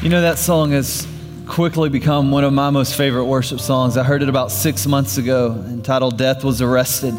You know, that song has quickly become one of my most favorite worship songs. I heard it about six months ago entitled Death Was Arrested.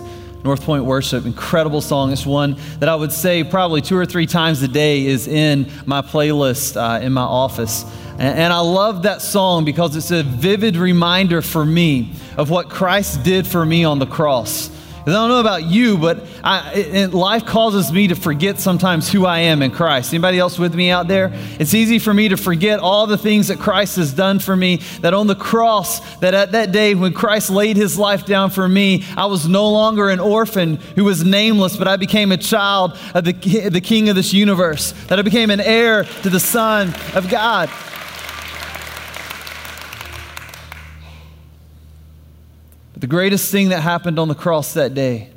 North Point Worship, incredible song. It's one that I would say probably two or three times a day is in my playlist uh, in my office. And, and I love that song because it's a vivid reminder for me of what Christ did for me on the cross. I don't know about you, but I, it, life causes me to forget sometimes who I am in Christ. Anybody else with me out there? It's easy for me to forget all the things that Christ has done for me. That on the cross, that at that day when Christ laid his life down for me, I was no longer an orphan who was nameless, but I became a child of the, the King of this universe. That I became an heir to the Son of God. The greatest thing that happened on the cross that day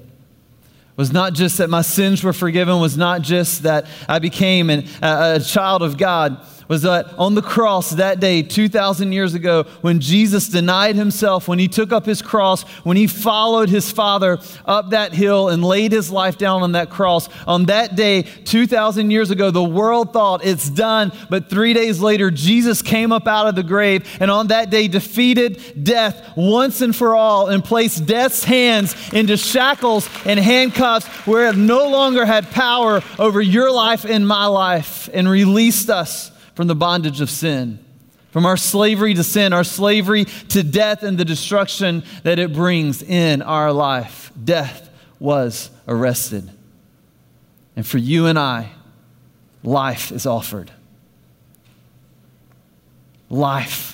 was not just that my sins were forgiven, was not just that I became an, a, a child of God, was that on the cross that day, 2,000 years ago, when Jesus denied himself, when he took up his cross, when he followed his Father up that hill and laid his life down on that cross, on that day, 2,000 years ago, the world thought it's done. But three days later, Jesus came up out of the grave and on that day defeated death once and for all and placed death's hands into shackles and handcuffs where it no longer had power over your life and my life and released us from the bondage of sin, from our slavery to sin, our slavery to death and the destruction that it brings in our life. Death was arrested. And for you and I, life is offered. Life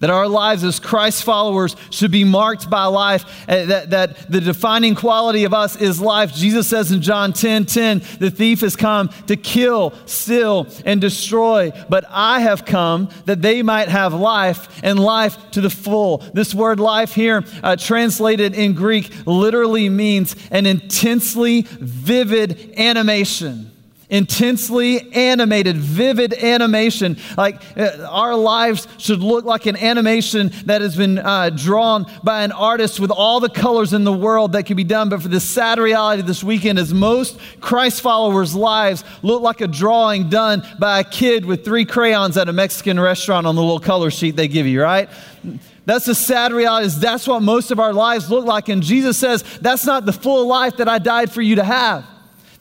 that our lives as Christ followers should be marked by life, uh, that, that the defining quality of us is life. Jesus says in John 10 10, the thief has come to kill, steal, and destroy, but I have come that they might have life and life to the full. This word life here, uh, translated in Greek, literally means an intensely vivid animation intensely animated, vivid animation. Like uh, our lives should look like an animation that has been uh, drawn by an artist with all the colors in the world that can be done. But for the sad reality this weekend is most Christ followers' lives look like a drawing done by a kid with three crayons at a Mexican restaurant on the little color sheet they give you, right? That's the sad reality is that's what most of our lives look like. And Jesus says, that's not the full life that I died for you to have.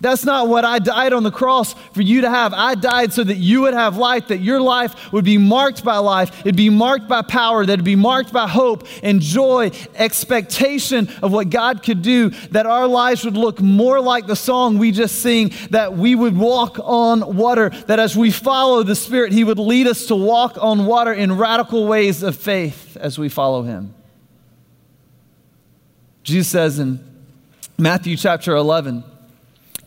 That's not what I died on the cross for you to have. I died so that you would have life, that your life would be marked by life, it'd be marked by power, that it'd be marked by hope and joy, expectation of what God could do, that our lives would look more like the song we just sing, that we would walk on water, that as we follow the Spirit, He would lead us to walk on water in radical ways of faith as we follow Him. Jesus says in Matthew chapter 11,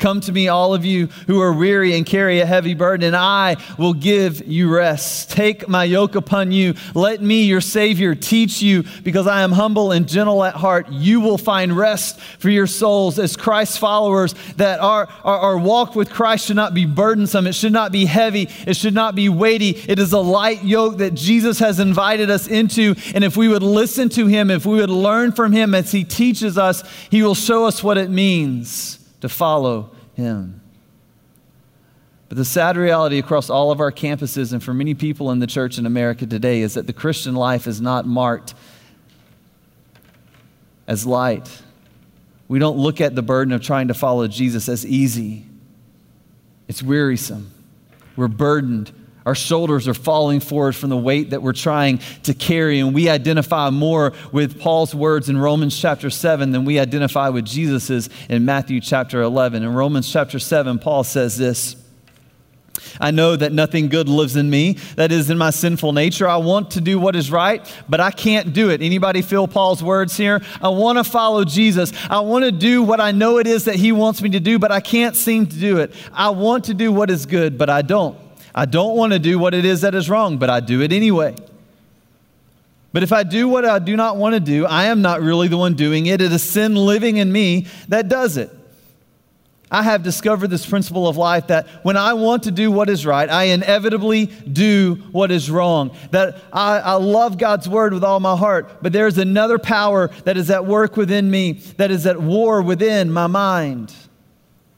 Come to me, all of you who are weary and carry a heavy burden, and I will give you rest. Take my yoke upon you. Let me, your Savior, teach you, because I am humble and gentle at heart. You will find rest for your souls as Christ's followers, that our, our, our walk with Christ should not be burdensome. It should not be heavy. It should not be weighty. It is a light yoke that Jesus has invited us into. And if we would listen to him, if we would learn from him as he teaches us, he will show us what it means to follow him. But the sad reality across all of our campuses and for many people in the church in America today is that the Christian life is not marked as light. We don't look at the burden of trying to follow Jesus as easy. It's wearisome. We're burdened our shoulders are falling forward from the weight that we're trying to carry, and we identify more with Paul's words in Romans chapter 7 than we identify with Jesus's in Matthew chapter 11. In Romans chapter 7, Paul says this. I know that nothing good lives in me, that is in my sinful nature. I want to do what is right, but I can't do it. Anybody feel Paul's words here? I want to follow Jesus. I want to do what I know it is that he wants me to do, but I can't seem to do it. I want to do what is good, but I don't. I don't want to do what it is that is wrong, but I do it anyway. But if I do what I do not want to do, I am not really the one doing it. It is sin living in me that does it. I have discovered this principle of life that when I want to do what is right, I inevitably do what is wrong. That I, I, love God's word with all my heart, but there is another power that is at work within me, that is at war within my mind.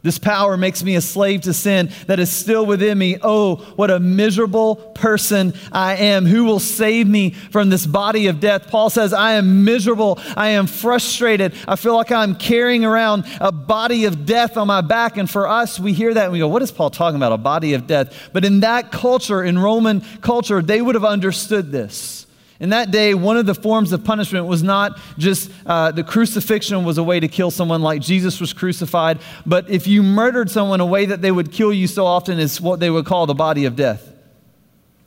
This power makes me a slave to sin that is still within me. Oh, what a miserable person I am. Who will save me from this body of death? Paul says, I am miserable. I am frustrated. I feel like I'm carrying around a body of death on my back. And for us, we hear that and we go, What is Paul talking about? A body of death. But in that culture, in Roman culture, they would have understood this. In that day, one of the forms of punishment was not just uh, the crucifixion was a way to kill someone like Jesus was crucified, but if you murdered someone, a way that they would kill you so often is what they would call the body of death.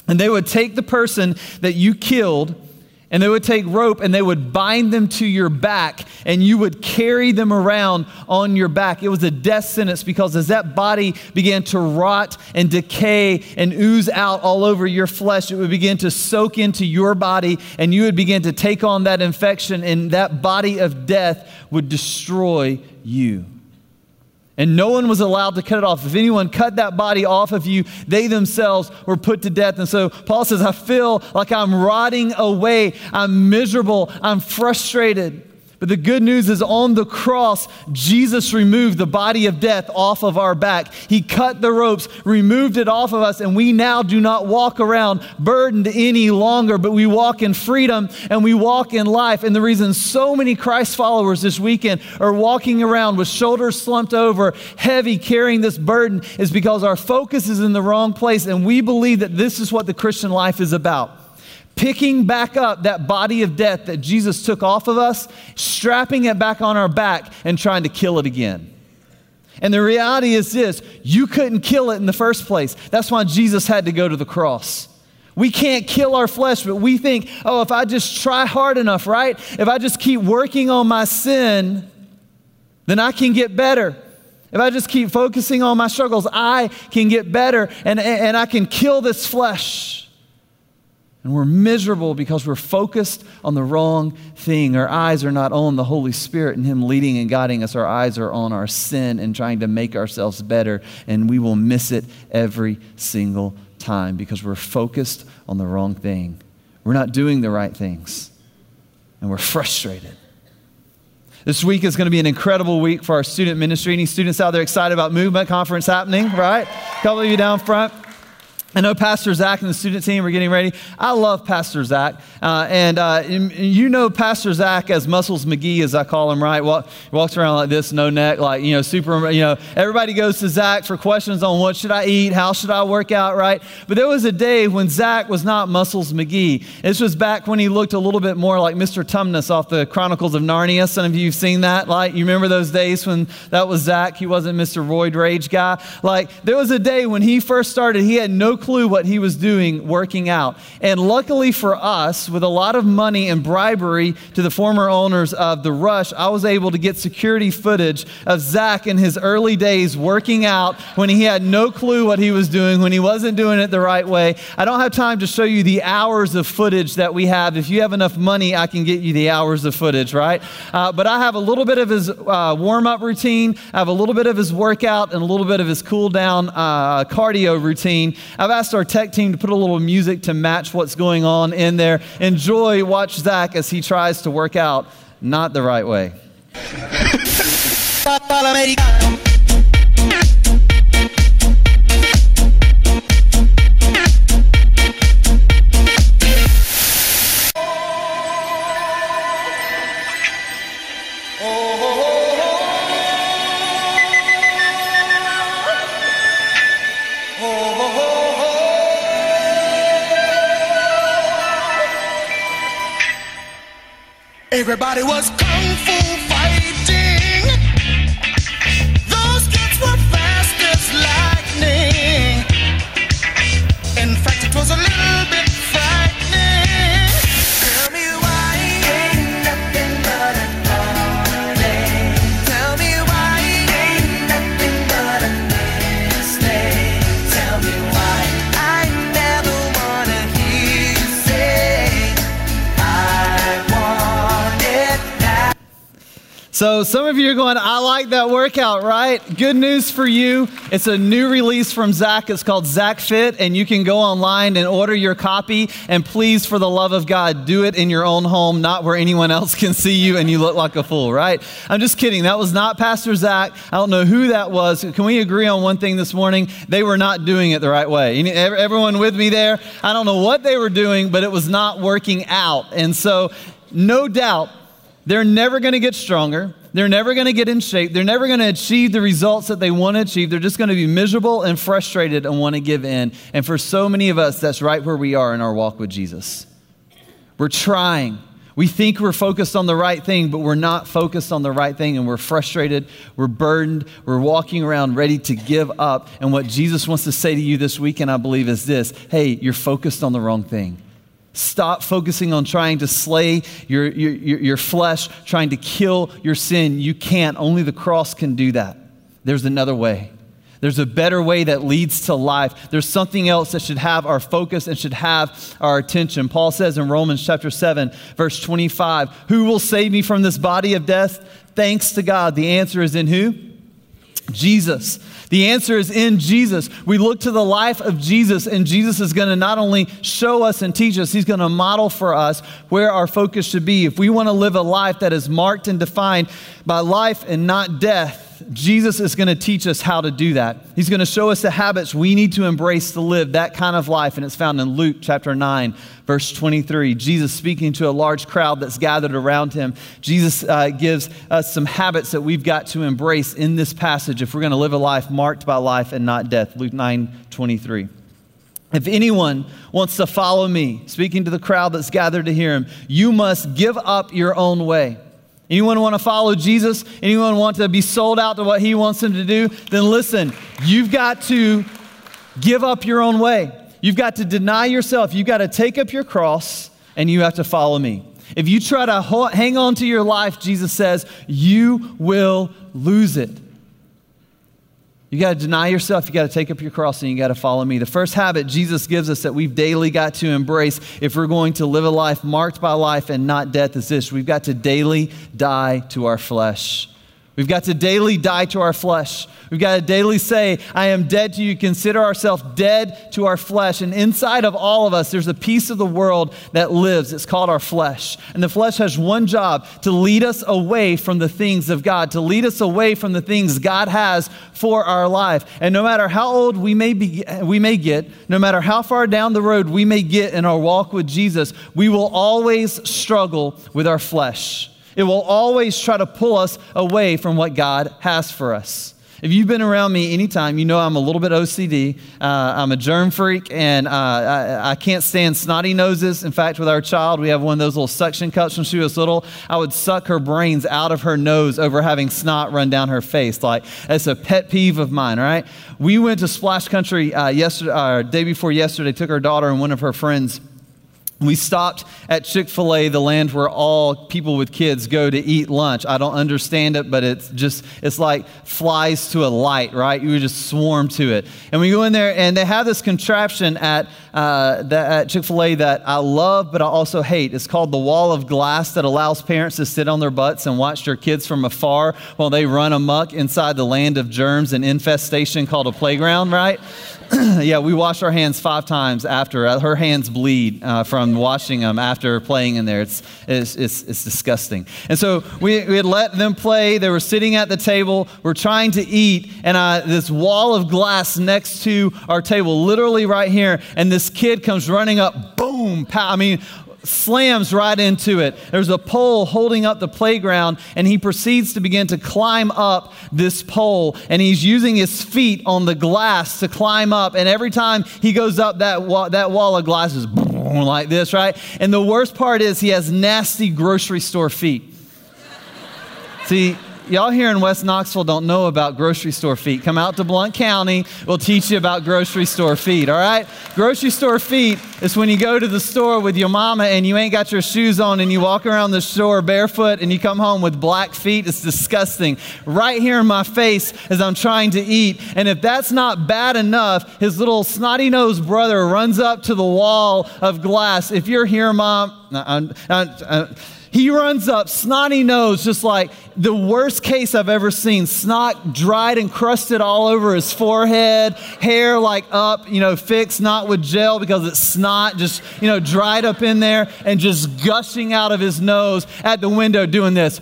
And they would take the person that you killed and they would take rope and they would bind them to your back, and you would carry them around on your back. It was a death sentence because as that body began to rot and decay and ooze out all over your flesh, it would begin to soak into your body, and you would begin to take on that infection, and that body of death would destroy you and no one was allowed to cut it off. If anyone cut that body off of you, they themselves were put to death. And so Paul says, I feel like I'm rotting away. I'm miserable. I'm frustrated. But the good news is on the cross, Jesus removed the body of death off of our back. He cut the ropes, removed it off of us, and we now do not walk around burdened any longer, but we walk in freedom and we walk in life. And the reason so many Christ followers this weekend are walking around with shoulders slumped over, heavy, carrying this burden, is because our focus is in the wrong place, and we believe that this is what the Christian life is about picking back up that body of death that Jesus took off of us, strapping it back on our back, and trying to kill it again. And the reality is this you couldn't kill it in the first place. That's why Jesus had to go to the cross. We can't kill our flesh, but we think, oh, if I just try hard enough, right? If I just keep working on my sin, then I can get better. If I just keep focusing on my struggles, I can get better and, and I can kill this flesh. And we're miserable because we're focused on the wrong thing. Our eyes are not on the Holy Spirit and Him leading and guiding us. Our eyes are on our sin and trying to make ourselves better. And we will miss it every single time because we're focused on the wrong thing. We're not doing the right things. And we're frustrated. This week is going to be an incredible week for our student ministry. Any students out there excited about Movement Conference happening, right? A couple of you down front. I know Pastor Zach and the student team are getting ready. I love Pastor Zach. Uh, and uh, you know Pastor Zach as Muscles McGee, as I call him, right? Walk, walks around like this, no neck, like, you know, super, you know, everybody goes to Zach for questions on what should I eat, how should I work out, right? But there was a day when Zach was not Muscles McGee. This was back when he looked a little bit more like Mr. Tumnus off the Chronicles of Narnia. Some of you have seen that. Like, you remember those days when that was Zach? He wasn't Mr. Roid Rage guy. Like, there was a day when he first started, he had no clue what he was doing working out. And luckily for us, with a lot of money and bribery to the former owners of The Rush, I was able to get security footage of Zach in his early days working out when he had no clue what he was doing, when he wasn't doing it the right way. I don't have time to show you the hours of footage that we have. If you have enough money, I can get you the hours of footage, right? Uh, but I have a little bit of his uh, warm up routine, I have a little bit of his workout, and a little bit of his cool down uh, cardio routine. I've asked our tech team to put a little music to match what's going on in there. Enjoy, watch Zach as he tries to work out not the right way. Everybody was So, some of you are going, I like that workout, right? Good news for you. It's a new release from Zach. It's called Zach Fit, and you can go online and order your copy. And please, for the love of God, do it in your own home, not where anyone else can see you and you look like a fool, right? I'm just kidding. That was not Pastor Zach. I don't know who that was. Can we agree on one thing this morning? They were not doing it the right way. Everyone with me there? I don't know what they were doing, but it was not working out. And so, no doubt, they're never going to get stronger. They're never going to get in shape. They're never going to achieve the results that they want to achieve. They're just going to be miserable and frustrated and want to give in. And for so many of us, that's right where we are in our walk with Jesus. We're trying. We think we're focused on the right thing, but we're not focused on the right thing, and we're frustrated, we're burdened, we're walking around ready to give up. And what Jesus wants to say to you this weekend, I believe, is this hey, you're focused on the wrong thing. Stop focusing on trying to slay your, your, your, flesh, trying to kill your sin. You can't. Only the cross can do that. There's another way. There's a better way that leads to life. There's something else that should have our focus and should have our attention. Paul says in Romans chapter 7, verse 25, Who will save me from this body of death? Thanks to God. The answer is in who? Jesus. The answer is in Jesus. We look to the life of Jesus, and Jesus is going to not only show us and teach us, he's going to model for us where our focus should be. If we want to live a life that is marked and defined by life and not death, Jesus is going to teach us how to do that. He's going to show us the habits we need to embrace to live that kind of life. And it's found in Luke chapter 9, verse 23. Jesus speaking to a large crowd that's gathered around him. Jesus uh, gives us some habits that we've got to embrace in this passage if we're going to live a life marked by life and not death. Luke 9, 23. If anyone wants to follow me, speaking to the crowd that's gathered to hear him, you must give up your own way Anyone want to follow Jesus? Anyone want to be sold out to what he wants them to do? Then listen, you've got to give up your own way. You've got to deny yourself. You've got to take up your cross and you have to follow me. If you try to hang on to your life, Jesus says, you will lose it. You got to deny yourself. You got to take up your cross and you got to follow me. The first habit Jesus gives us that we've daily got to embrace if we're going to live a life marked by life and not death is this we've got to daily die to our flesh. We've got to daily die to our flesh. We've got to daily say, I am dead to you. Consider ourselves dead to our flesh. And inside of all of us, there's a piece of the world that lives. It's called our flesh. And the flesh has one job to lead us away from the things of God, to lead us away from the things God has for our life. And no matter how old we may, be, we may get, no matter how far down the road we may get in our walk with Jesus, we will always struggle with our flesh. It will always try to pull us away from what God has for us. If you've been around me anytime, you know I'm a little bit OCD. Uh, I'm a germ freak, and uh, I, I, can't stand snotty noses. In fact, with our child, we have one of those little suction cups when she was little. I would suck her brains out of her nose over having snot run down her face. Like, that's a pet peeve of mine, right? We went to Splash Country uh, yesterday, uh, day before yesterday, took our daughter and one of her friends we stopped at Chick fil A, the land where all people with kids go to eat lunch. I don't understand it, but it's just, it's like flies to a light, right? You would just swarm to it. And we go in there, and they have this contraption at, uh, at Chick fil A that I love, but I also hate. It's called the wall of glass that allows parents to sit on their butts and watch their kids from afar while they run amuck inside the land of germs and infestation called a playground, right? yeah, we wash our hands five times after. Uh, her hands bleed uh, from washing them after playing in there. It's, it's, it's, it's disgusting. And so we, we had let them play. They were sitting at the table. We're trying to eat, and uh, this wall of glass next to our table, literally right here, and this kid comes running up, boom, pow. I mean, slams right into it. There's a pole holding up the playground, and he proceeds to begin to climb up this pole. And he's using his feet on the glass to climb up. And every time he goes up, that wall, that wall of glass is like this, right? And the worst part is he has nasty grocery store feet. See, y'all here in West Knoxville don't know about grocery store feet. Come out to Blount County, we'll teach you about grocery store feet, all right? Grocery store feet is when you go to the store with your mama and you ain't got your shoes on and you walk around the store barefoot and you come home with black feet. It's disgusting. Right here in my face as I'm trying to eat. And if that's not bad enough, his little snotty nosed brother runs up to the wall of glass. If you're here, mom, uh, uh, uh, he runs up, snotty nose, just like the worst case I've ever seen. Snot dried and crusted all over his forehead, hair like up, you know, fixed, not with gel because it's snot, just, you know, dried up in there and just gushing out of his nose at the window doing this.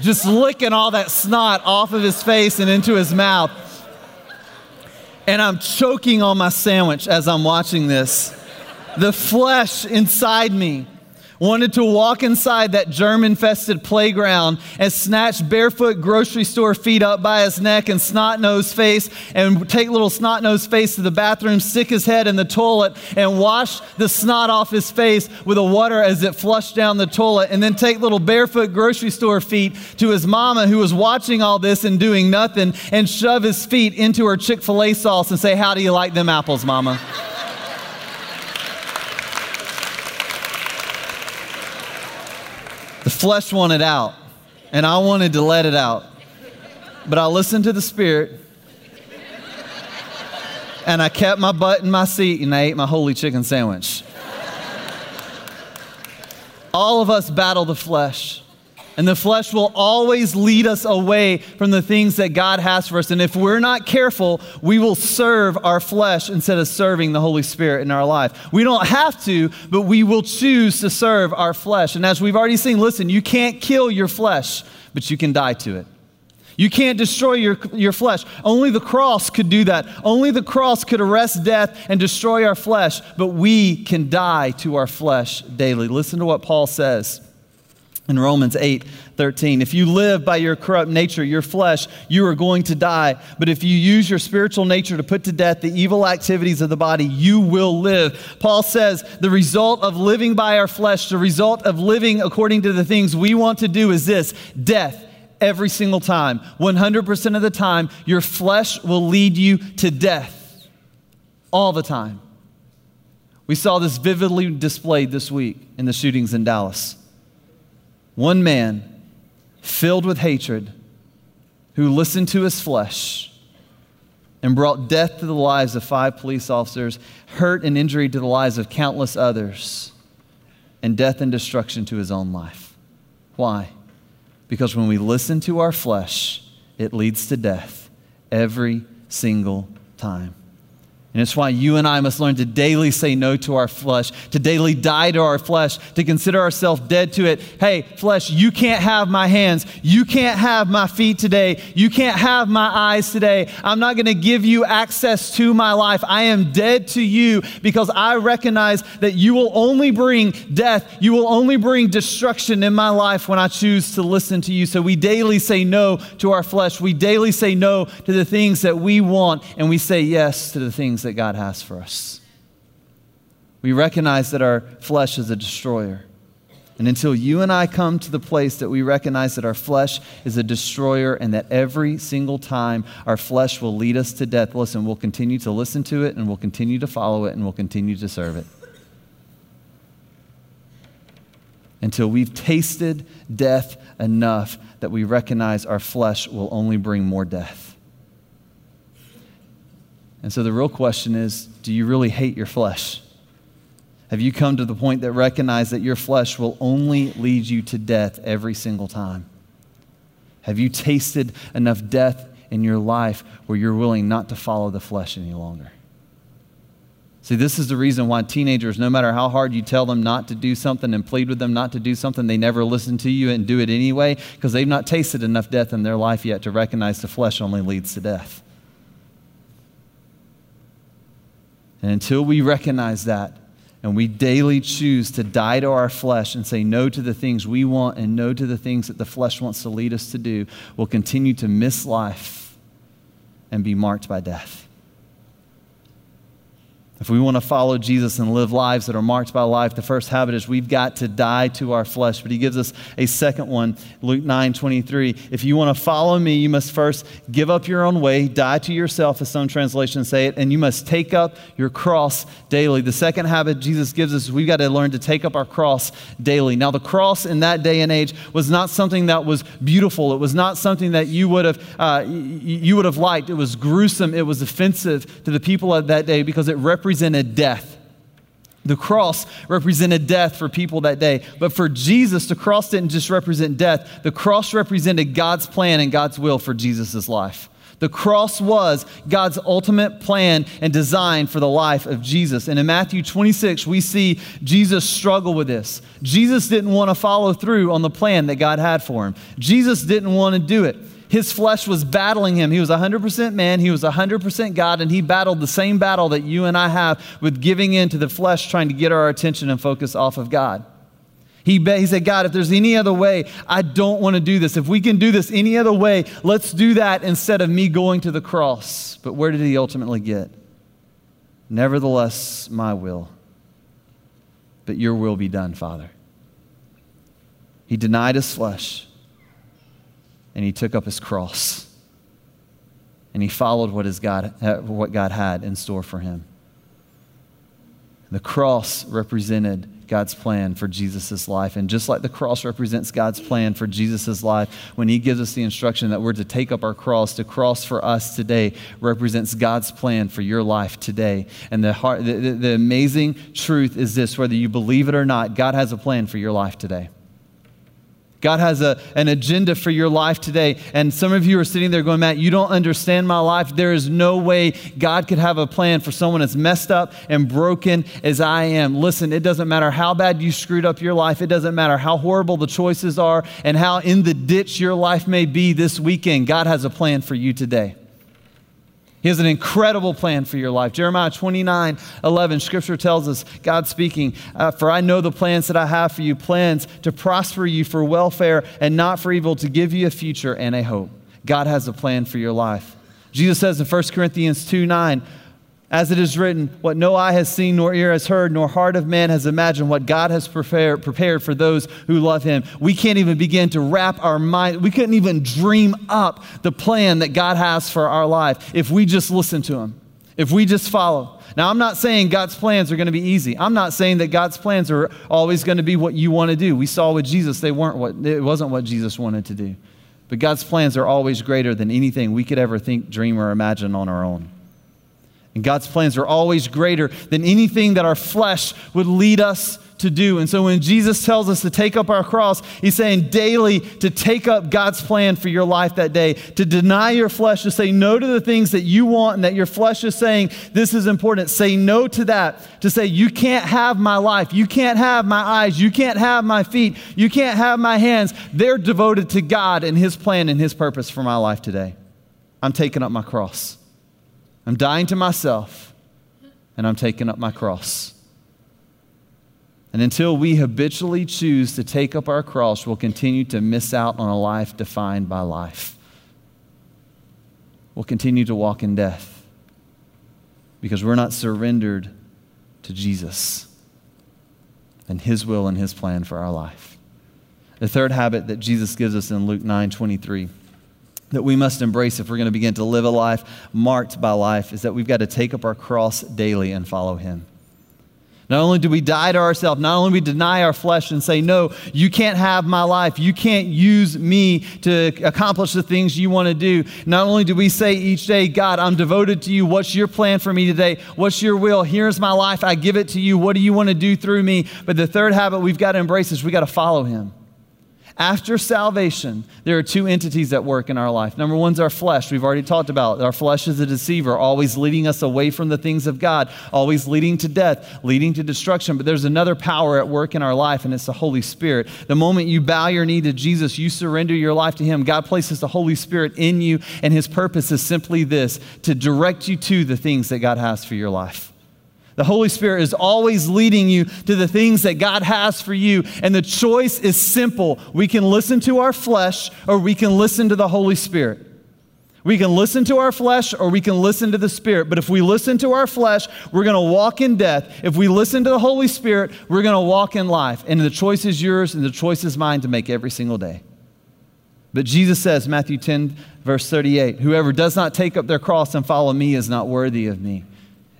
Just licking all that snot off of his face and into his mouth. And I'm choking on my sandwich as I'm watching this. The flesh inside me wanted to walk inside that germ infested playground and snatch barefoot grocery store feet up by his neck and snot nosed face and take little snot nosed face to the bathroom, stick his head in the toilet and wash the snot off his face with the water as it flushed down the toilet, and then take little barefoot grocery store feet to his mama who was watching all this and doing nothing and shove his feet into her Chick fil A sauce and say, How do you like them apples, mama? Flesh wanted out, and I wanted to let it out. But I listened to the Spirit, and I kept my butt in my seat, and I ate my holy chicken sandwich. All of us battle the flesh. And the flesh will always lead us away from the things that God has for us. And if we're not careful, we will serve our flesh instead of serving the Holy Spirit in our life. We don't have to, but we will choose to serve our flesh. And as we've already seen, listen, you can't kill your flesh, but you can die to it. You can't destroy your, your flesh. Only the cross could do that. Only the cross could arrest death and destroy our flesh, but we can die to our flesh daily. Listen to what Paul says in Romans 8 13. If you live by your corrupt nature, your flesh, you are going to die. But if you use your spiritual nature to put to death the evil activities of the body, you will live. Paul says the result of living by our flesh, the result of living according to the things we want to do is this death. Every single time, 100% of the time, your flesh will lead you to death. All the time. We saw this vividly displayed this week in the shootings in Dallas. One man filled with hatred who listened to his flesh and brought death to the lives of five police officers, hurt and injury to the lives of countless others, and death and destruction to his own life. Why? Because when we listen to our flesh, it leads to death every single time. And it's why you and I must learn to daily say no to our flesh, to daily die to our flesh, to consider ourselves dead to it. Hey, flesh, you can't have my hands. You can't have my feet today. You can't have my eyes today. I'm not going to give you access to my life. I am dead to you because I recognize that you will only bring death. You will only bring destruction in my life when I choose to listen to you. So we daily say no to our flesh. We daily say no to the things that we want, and we say yes to the things that God has for us. We recognize that our flesh is a destroyer. And until you and I come to the place that we recognize that our flesh is a destroyer and that every single time our flesh will lead us to death, listen, we'll continue to listen to it and we'll continue to follow it and we'll continue to serve it. Until we've tasted death enough that we recognize our flesh will only bring more death. And so the real question is do you really hate your flesh? Have you come to the point that recognize that your flesh will only lead you to death every single time? Have you tasted enough death in your life where you're willing not to follow the flesh any longer? See, this is the reason why teenagers, no matter how hard you tell them not to do something and plead with them not to do something, they never listen to you and do it anyway because they've not tasted enough death in their life yet to recognize the flesh only leads to death. And until we recognize that and we daily choose to die to our flesh and say no to the things we want and no to the things that the flesh wants to lead us to do, we'll continue to miss life and be marked by death. If we want to follow Jesus and live lives that are marked by life, the first habit is we've got to die to our flesh. But he gives us a second one, Luke 9 23. If you want to follow me, you must first give up your own way, die to yourself, as some translations say it, and you must take up your cross daily. The second habit Jesus gives us we've got to learn to take up our cross daily. Now, the cross in that day and age was not something that was beautiful, it was not something that you would have, uh, you would have liked. It was gruesome, it was offensive to the people of that day because it represented represented death. The cross represented death for people that day. But for Jesus, the cross didn't just represent death, the cross represented God's plan and God's will for Jesus' life. The cross was God's ultimate plan and design for the life of Jesus. And in Matthew 26, we see Jesus struggle with this. Jesus didn't want to follow through on the plan that God had for him, Jesus didn't want to do it. His flesh was battling him. He was 100% man, he was 100% God, and he battled the same battle that you and I have with giving in to the flesh, trying to get our attention and focus off of God. He, he said, God, if there's any other way, I don't want to do this. If we can do this any other way, let's do that instead of me going to the cross. But where did he ultimately get? Nevertheless, my will, but your will be done, Father. He denied his flesh and he took up his cross and he followed what, his God, what God had in store for him. The cross represented God's plan for Jesus' life. And just like the cross represents God's plan for Jesus' life, when He gives us the instruction that we're to take up our cross, the cross for us today represents God's plan for your life today. And the, heart, the, the, the amazing truth is this whether you believe it or not, God has a plan for your life today. God has a, an agenda for your life today. And some of you are sitting there going, Matt, you don't understand my life. There is no way God could have a plan for someone as messed up and broken as I am. Listen, it doesn't matter how bad you screwed up your life, it doesn't matter how horrible the choices are and how in the ditch your life may be this weekend. God has a plan for you today. He has an incredible plan for your life. Jeremiah 29 11, scripture tells us, God speaking, uh, For I know the plans that I have for you, plans to prosper you for welfare and not for evil, to give you a future and a hope. God has a plan for your life. Jesus says in 1 Corinthians 2 9, as it is written, what no eye has seen, nor ear has heard, nor heart of man has imagined, what God has prepared, prepared for those who love him. We can't even begin to wrap our mind, we couldn't even dream up the plan that God has for our life if we just listen to him, if we just follow. Now, I'm not saying God's plans are going to be easy. I'm not saying that God's plans are always going to be what you want to do. We saw with Jesus, they weren't what, it wasn't what Jesus wanted to do. But God's plans are always greater than anything we could ever think, dream, or imagine on our own. And God's plans are always greater than anything that our flesh would lead us to do. And so when Jesus tells us to take up our cross, he's saying daily to take up God's plan for your life that day, to deny your flesh, to say no to the things that you want and that your flesh is saying, this is important. Say no to that, to say, you can't have my life. You can't have my eyes. You can't have my feet. You can't have my hands. They're devoted to God and his plan and his purpose for my life today. I'm taking up my cross. I'm dying to myself and I'm taking up my cross. And until we habitually choose to take up our cross, we'll continue to miss out on a life defined by life. We'll continue to walk in death because we're not surrendered to Jesus and His will and His plan for our life. The third habit that Jesus gives us in Luke 9 23 that we must embrace if we're going to begin to live a life marked by life is that we've got to take up our cross daily and follow Him. Not only do we die to ourselves, not only do we deny our flesh and say, No, you can't have my life. You can't use me to accomplish the things you want to do. Not only do we say each day, God, I'm devoted to you. What's your plan for me today? What's your will? Here's my life. I give it to you. What do you want to do through me? But the third habit we've got to embrace is we got to follow Him. After salvation, there are two entities that work in our life. Number one is our flesh. We've already talked about our flesh is a deceiver, always leading us away from the things of God, always leading to death, leading to destruction. But there's another power at work in our life, and it's the Holy Spirit. The moment you bow your knee to Jesus, you surrender your life to Him. God places the Holy Spirit in you, and His purpose is simply this to direct you to the things that God has for your life. The Holy Spirit is always leading you to the things that God has for you. And the choice is simple. We can listen to our flesh or we can listen to the Holy Spirit. We can listen to our flesh or we can listen to the Spirit. But if we listen to our flesh, we're going to walk in death. If we listen to the Holy Spirit, we're going to walk in life. And the choice is yours and the choice is mine to make every single day. But Jesus says, Matthew 10, verse 38, whoever does not take up their cross and follow me is not worthy of me.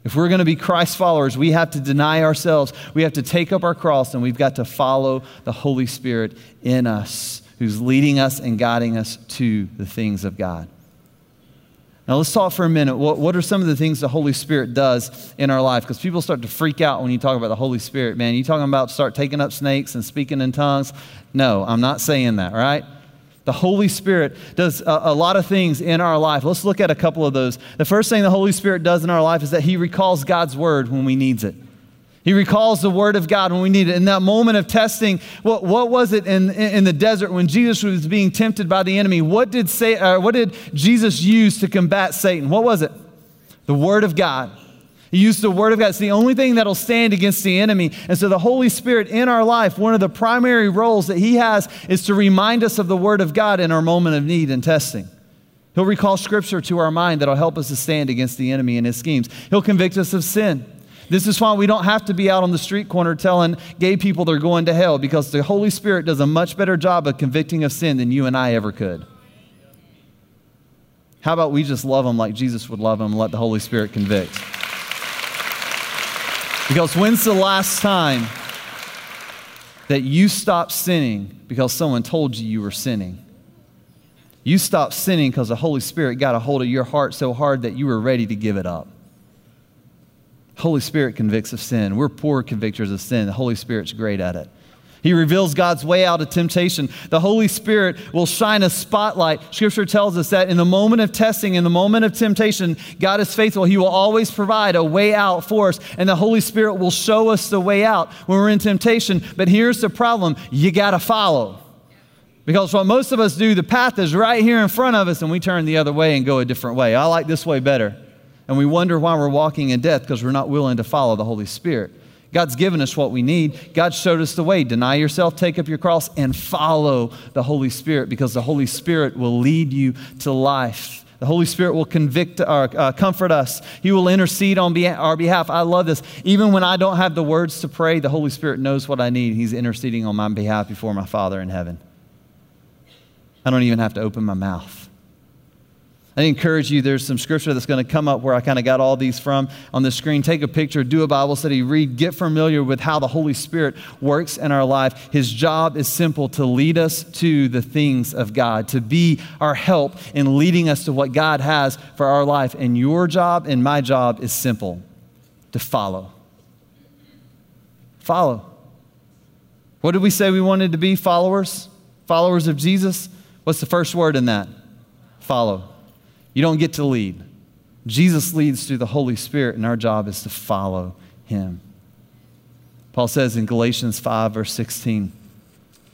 If we're going to be Christ followers, we have to deny ourselves. We have to take up our cross and we've got to follow the Holy Spirit in us, who's leading us and guiding us to the things of God. Now, let's talk for a minute. What, what are some of the things the Holy Spirit does in our life? Because people start to freak out when you talk about the Holy Spirit. Man, you talking about start taking up snakes and speaking in tongues? No, I'm not saying that, right? The Holy Spirit does a, a, lot of things in our life. Let's look at a couple of those. The first thing the Holy Spirit does in our life is that He recalls God's word when we needs it. He recalls the word of God when we need it. In that moment of testing, what, what was it in, in the desert when Jesus was being tempted by the enemy? What did, say, uh, what did Jesus use to combat Satan? What was it? The word of God. He used the word of God. It's the only thing that'll stand against the enemy. And so the Holy Spirit in our life, one of the primary roles that he has is to remind us of the word of God in our moment of need and testing. He'll recall scripture to our mind that'll help us to stand against the enemy and his schemes. He'll convict us of sin. This is why we don't have to be out on the street corner telling gay people they're going to hell because the Holy Spirit does a much better job of convicting of sin than you and I ever could. How about we just love them like Jesus would love them and let the Holy Spirit convict? Because when's the last time that you stopped sinning because someone told you you were sinning? You stopped sinning because the Holy Spirit got a hold of your heart so hard that you were ready to give it up. Holy Spirit convicts of sin. We're poor convictors of sin. The Holy Spirit's great at it. He reveals God's way out of temptation. The Holy Spirit will shine a spotlight. Scripture tells us that in the moment of testing, in the moment of temptation, God is faithful. He will always provide a way out for us, and the Holy Spirit will show us the way out when we're in temptation. But here's the problem you got to follow. Because what most of us do, the path is right here in front of us, and we turn the other way and go a different way. I like this way better. And we wonder why we're walking in death because we're not willing to follow the Holy Spirit. God's given us what we need. God showed us the way. Deny yourself, take up your cross, and follow the Holy Spirit because the Holy Spirit will lead you to life. The Holy Spirit will convict or uh, uh, comfort us. He will intercede on our behalf. I love this. Even when I don't have the words to pray, the Holy Spirit knows what I need. He's interceding on my behalf before my Father in heaven. I don't even have to open my mouth. I encourage you, there's some scripture that's going to come up where I kind of got all these from on the screen. Take a picture, do a Bible study, read, get familiar with how the Holy Spirit works in our life. His job is simple to lead us to the things of God, to be our help in leading us to what God has for our life. And your job and my job is simple to follow. Follow. What did we say we wanted to be? Followers? Followers of Jesus? What's the first word in that? Follow. You don't get to lead. Jesus leads through the Holy Spirit, and our job is to follow him. Paul says in Galatians 5, verse 16,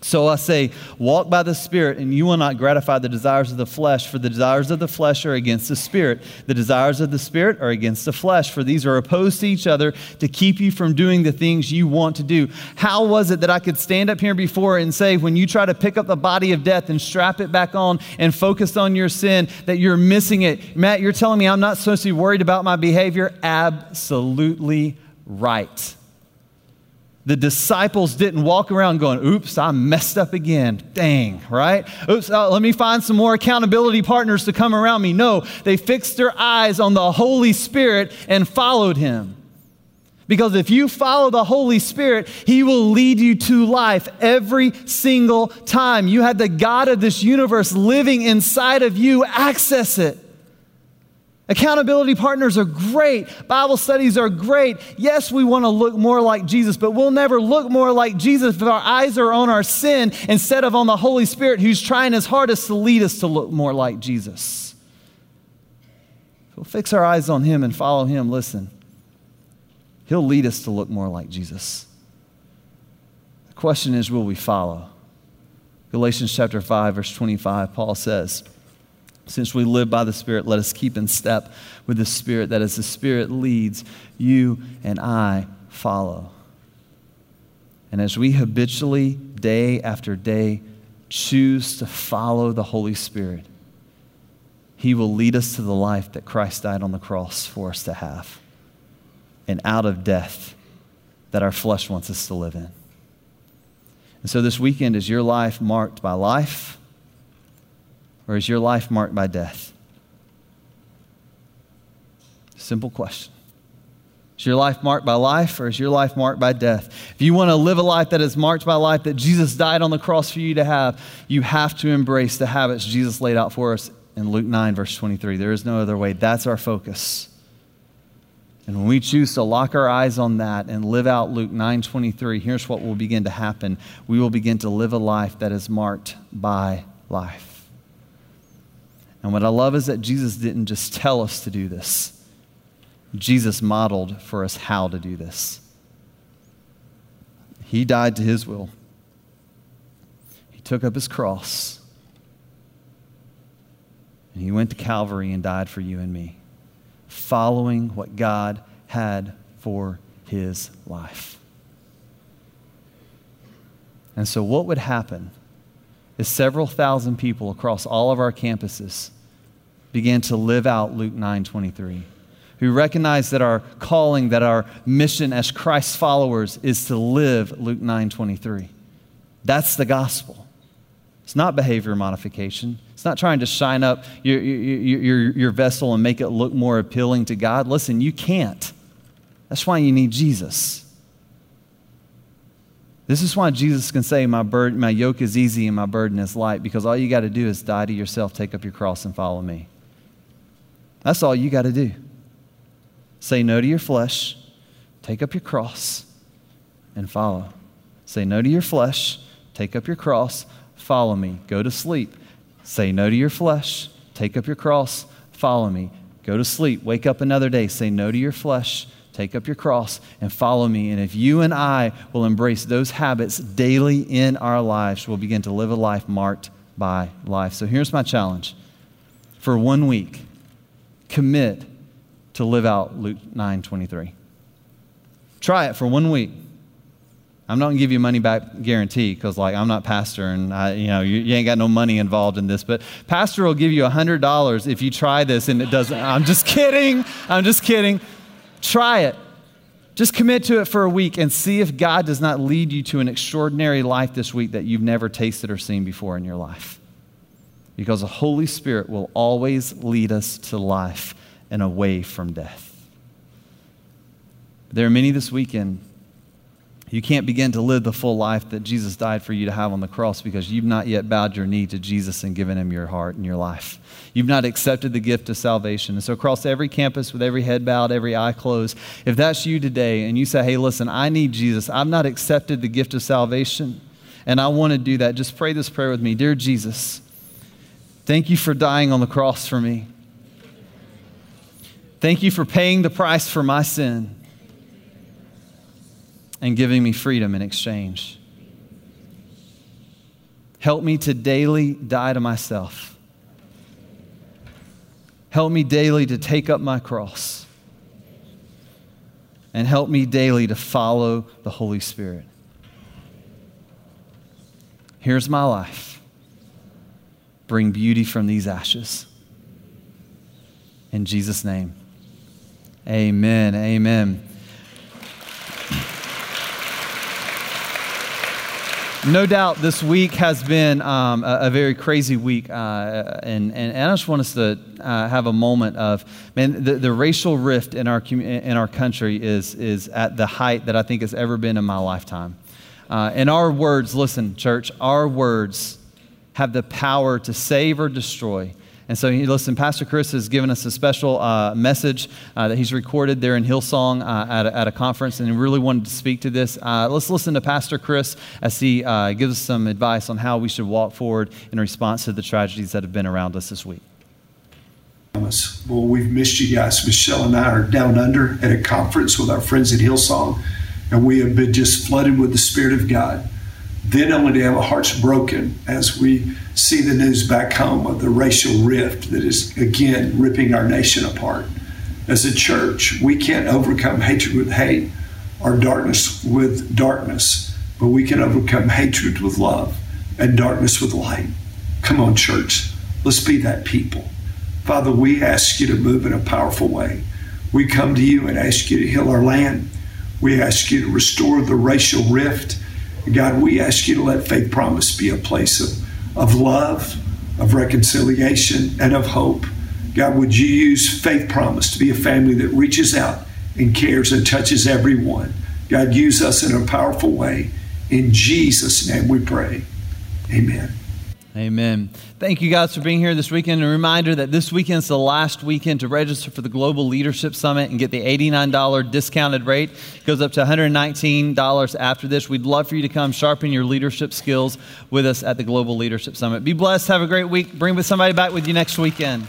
so I say, walk by the Spirit, and you will not gratify the desires of the flesh, for the desires of the flesh are against the Spirit. The desires of the Spirit are against the flesh, for these are opposed to each other to keep you from doing the things you want to do. How was it that I could stand up here before and say, when you try to pick up the body of death and strap it back on and focus on your sin, that you're missing it? Matt, you're telling me I'm not supposed to be worried about my behavior? Absolutely right. The disciples didn't walk around going, oops, I messed up again. Dang, right? Oops, uh, let me find some more accountability partners to come around me. No, they fixed their eyes on the Holy Spirit and followed him. Because if you follow the Holy Spirit, He will lead you to life every single time. You have the God of this universe living inside of you, access it. Accountability partners are great. Bible studies are great. Yes, we want to look more like Jesus, but we'll never look more like Jesus if our eyes are on our sin instead of on the Holy Spirit who's trying his hardest to lead us to look more like Jesus. If we'll fix our eyes on him and follow him, listen, he'll lead us to look more like Jesus. The question is, will we follow? Galatians chapter 5, verse 25, Paul says, since we live by the Spirit, let us keep in step with the Spirit, that as the Spirit leads, you and I follow. And as we habitually, day after day, choose to follow the Holy Spirit, He will lead us to the life that Christ died on the cross for us to have, and out of death that our flesh wants us to live in. And so this weekend is your life marked by life or is your life marked by death? Simple question. Is your life marked by life or is your life marked by death? If you want to live a life that is marked by life that Jesus died on the cross for you to have, you have to embrace the habits Jesus laid out for us in Luke 9, verse 23. There is no other way. That's our focus. And when we choose to lock our eyes on that and live out Luke 9:23, here's what will begin to happen. We will begin to live a life that is marked by life. And what I love is that Jesus didn't just tell us to do this. Jesus modeled for us how to do this. He died to his will. He took up his cross. And he went to Calvary and died for you and me following what God had for his life. And so, what would happen is several thousand people across all of our campuses began to live out Luke 9 23, who recognize that our calling, that our mission as Christ's followers is to live Luke 9 23. That's the gospel. It's not behavior modification. It's not trying to shine up your, your, your, your, vessel and make it look more appealing to God. Listen, you can't. That's why you need Jesus. This is why Jesus can say, my, my yoke is easy and my burden is light, because all you got to do is die to yourself, take up your cross, and follow me. That's all you got to do. Say no to your flesh, take up your cross, and follow. Say no to your flesh, take up your cross, follow me. Go to sleep. Say no to your flesh. Take up your cross. Follow me. Go to sleep. Wake up another day. Say no to your flesh. Take up your cross and follow me. And if you and I will embrace those habits daily in our lives, we'll begin to live a life marked by life. So here's my challenge for one week commit to live out Luke 9 23. Try it for one week. I'm not gonna give you money back guarantee because, like, I'm not pastor and I, you know you, you, ain't got no money involved in this. But pastor will give you hundred dollars if you try this and it doesn't. I'm just kidding. I'm just kidding. Try it. Just commit to it for a week and see if God does not lead you to an extraordinary life this week that you've never tasted or seen before in your life. Because the Holy Spirit will always lead us to life and away from death. There are many this weekend you can't begin to live the full life that Jesus died for you to have on the cross because you've not yet bowed your knee to Jesus and given him your heart and your life. You've not accepted the gift of salvation. And so, across every campus, with every head bowed, every eye closed, if that's you today and you say, hey, listen, I need Jesus, I've not accepted the gift of salvation, and I want to do that, just pray this prayer with me Dear Jesus, thank you for dying on the cross for me. Thank you for paying the price for my sin and giving me freedom in exchange. Help me to daily die to myself. Help me daily to take up my cross. And help me daily to follow the Holy Spirit. Here's my life. Bring beauty from these ashes. In Jesus' name, amen. Amen. No doubt this week has been um, a, a, very crazy week. Uh, and, and, and, I just want us to uh, have a moment of, man, the, the racial rift in our, in our country is, is at the height that I think has ever been in my lifetime. Uh, and our words, listen, church, our words have the power to save or destroy. And so, listen, Pastor Chris has given us a special uh, message uh, that he's recorded there in Hillsong uh, at, a, at, a, conference, and he really wanted to speak to this. Uh, let's listen to Pastor Chris as he uh, gives us some advice on how we should walk forward in response to the tragedies that have been around us this week. Well, we've missed you guys. Michelle and I are down under at a conference with our friends at Hillsong, and we have been just flooded with the Spirit of God. Then only to have our hearts broken as we see the news back home of the racial rift that is again ripping our nation apart. As a church, we can't overcome hatred with hate or darkness with darkness, but we can overcome hatred with love and darkness with light. Come on, church, let's be that people. Father, we ask you to move in a powerful way. We come to you and ask you to heal our land. We ask you to restore the racial rift. God, we ask you to let Faith Promise be a place of of love, of reconciliation, and of hope. God, would you use Faith Promise to be a family that reaches out and cares and touches everyone? God, use us in a powerful way. In Jesus' name we pray. Amen. Amen. Thank you guys for being here this weekend. A reminder that this weekend is the last weekend to register for the Global Leadership Summit and get the $89 discounted rate. It goes up to $119 after this. We'd love for you to come sharpen your leadership skills with us at the Global Leadership Summit. Be blessed. Have a great week. Bring with somebody back with you next weekend.